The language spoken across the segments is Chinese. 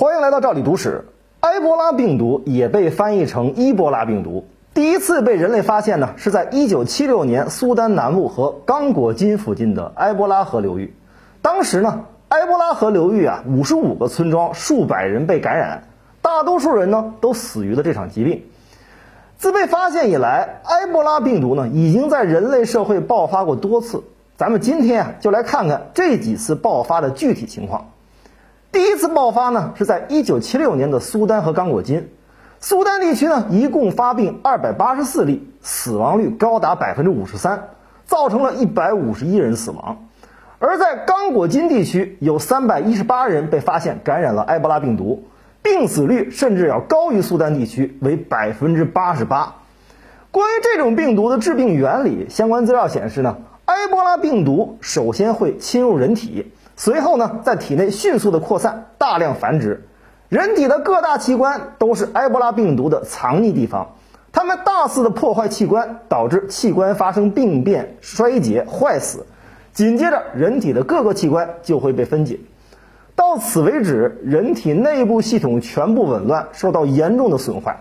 欢迎来到这里读史。埃博拉病毒也被翻译成伊波拉病毒，第一次被人类发现呢，是在1976年苏丹南部和刚果金附近的埃博拉河流域。当时呢，埃博拉河流域啊，55个村庄，数百人被感染，大多数人呢都死于了这场疾病。自被发现以来，埃博拉病毒呢已经在人类社会爆发过多次。咱们今天啊，就来看看这几次爆发的具体情况。第一次爆发呢，是在一九七六年的苏丹和刚果金。苏丹地区呢，一共发病二百八十四例，死亡率高达百分之五十三，造成了一百五十一人死亡。而在刚果金地区，有三百一十八人被发现感染了埃博拉病毒，病死率甚至要高于苏丹地区，为百分之八十八。关于这种病毒的致病原理，相关资料显示呢，埃博拉病毒首先会侵入人体。随后呢，在体内迅速的扩散，大量繁殖。人体的各大器官都是埃博拉病毒的藏匿地方，它们大肆的破坏器官，导致器官发生病变、衰竭、坏死。紧接着，人体的各个器官就会被分解。到此为止，人体内部系统全部紊乱，受到严重的损坏。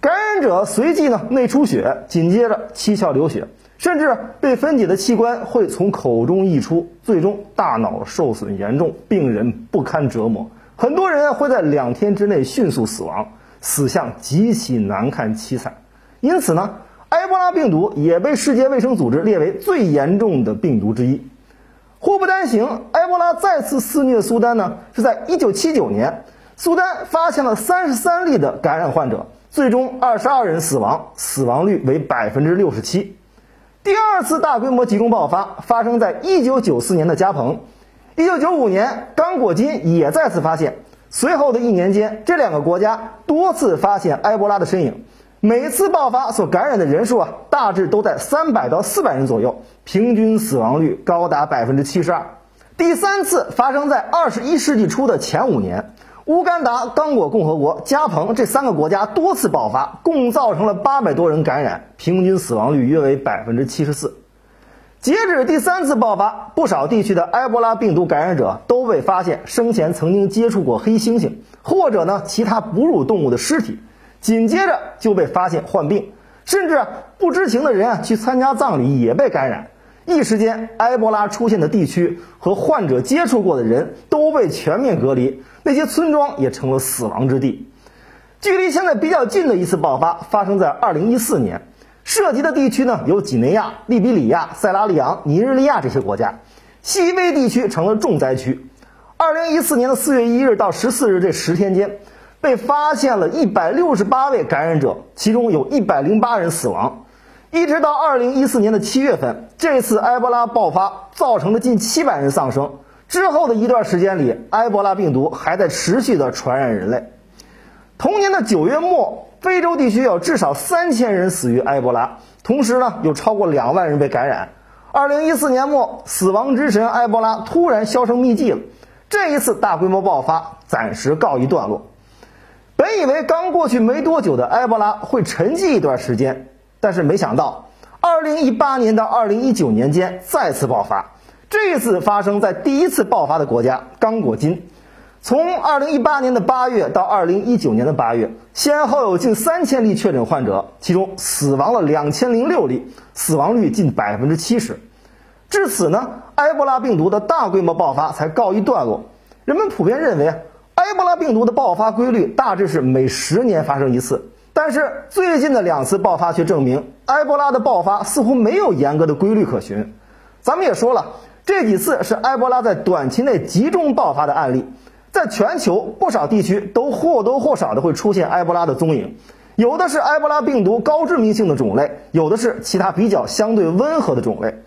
感染者随即呢内出血，紧接着七窍流血。甚至被分解的器官会从口中溢出，最终大脑受损严重，病人不堪折磨。很多人会在两天之内迅速死亡，死相极其难看凄惨。因此呢，埃博拉病毒也被世界卫生组织列为最严重的病毒之一。祸不单行，埃博拉再次肆虐苏丹呢，是在1979年，苏丹发现了33例的感染患者，最终22人死亡，死亡率为67%。第二次大规模集中爆发发生在1994年的加蓬，1995年刚果金也再次发现。随后的一年间，这两个国家多次发现埃博拉的身影。每次爆发所感染的人数啊，大致都在300到400人左右，平均死亡率高达72%。第三次发生在21世纪初的前五年。乌干达、刚果共和国、加蓬这三个国家多次爆发，共造成了八百多人感染，平均死亡率约为百分之七十四。截止第三次爆发，不少地区的埃博拉病毒感染者都被发现生前曾经接触过黑猩猩或者呢其他哺乳动物的尸体，紧接着就被发现患病，甚至不知情的人啊去参加葬礼也被感染。一时间，埃博拉出现的地区和患者接触过的人都被全面隔离，那些村庄也成了死亡之地。距离现在比较近的一次爆发发生在2014年，涉及的地区呢有几内亚、利比里亚、塞拉利昂、尼日利亚这些国家，西非地区成了重灾区。2014年的4月1日到14日这十天间，被发现了一百六十八位感染者，其中有一百零八人死亡。一直到二零一四年的七月份，这次埃博拉爆发造成了近七百人丧生。之后的一段时间里，埃博拉病毒还在持续的传染人类。同年的九月末，非洲地区有至少三千人死于埃博拉，同时呢，有超过两万人被感染。二零一四年末，死亡之神埃博拉突然销声匿迹了。这一次大规模爆发暂时告一段落。本以为刚过去没多久的埃博拉会沉寂一段时间。但是没想到，二零一八年到二零一九年间再次爆发。这次发生在第一次爆发的国家刚果金。从二零一八年的八月到二零一九年的八月，先后有近三千例确诊患者，其中死亡了两千零六例，死亡率近百分之七十。至此呢，埃博拉病毒的大规模爆发才告一段落。人们普遍认为，埃博拉病毒的爆发规律大致是每十年发生一次。但是最近的两次爆发却证明，埃博拉的爆发似乎没有严格的规律可循。咱们也说了，这几次是埃博拉在短期内集中爆发的案例，在全球不少地区都或多或少的会出现埃博拉的踪影。有的是埃博拉病毒高致命性的种类，有的是其他比较相对温和的种类。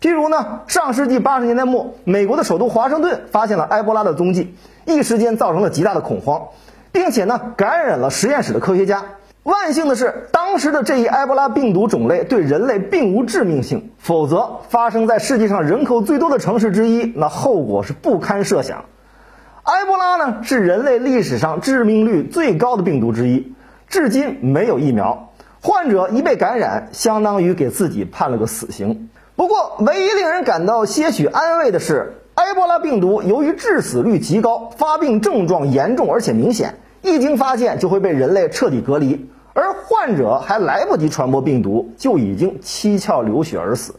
譬如呢，上世纪八十年代末，美国的首都华盛顿发现了埃博拉的踪迹，一时间造成了极大的恐慌，并且呢，感染了实验室的科学家。万幸的是，当时的这一埃博拉病毒种类对人类并无致命性，否则发生在世界上人口最多的城市之一，那后果是不堪设想。埃博拉呢，是人类历史上致命率最高的病毒之一，至今没有疫苗，患者一被感染，相当于给自己判了个死刑。不过，唯一令人感到些许安慰的是，埃博拉病毒由于致死率极高，发病症状严重而且明显，一经发现就会被人类彻底隔离，而患者还来不及传播病毒，就已经七窍流血而死。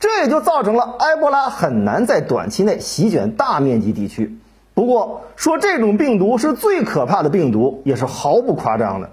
这也就造成了埃博拉很难在短期内席卷大面积地区。不过，说这种病毒是最可怕的病毒，也是毫不夸张的。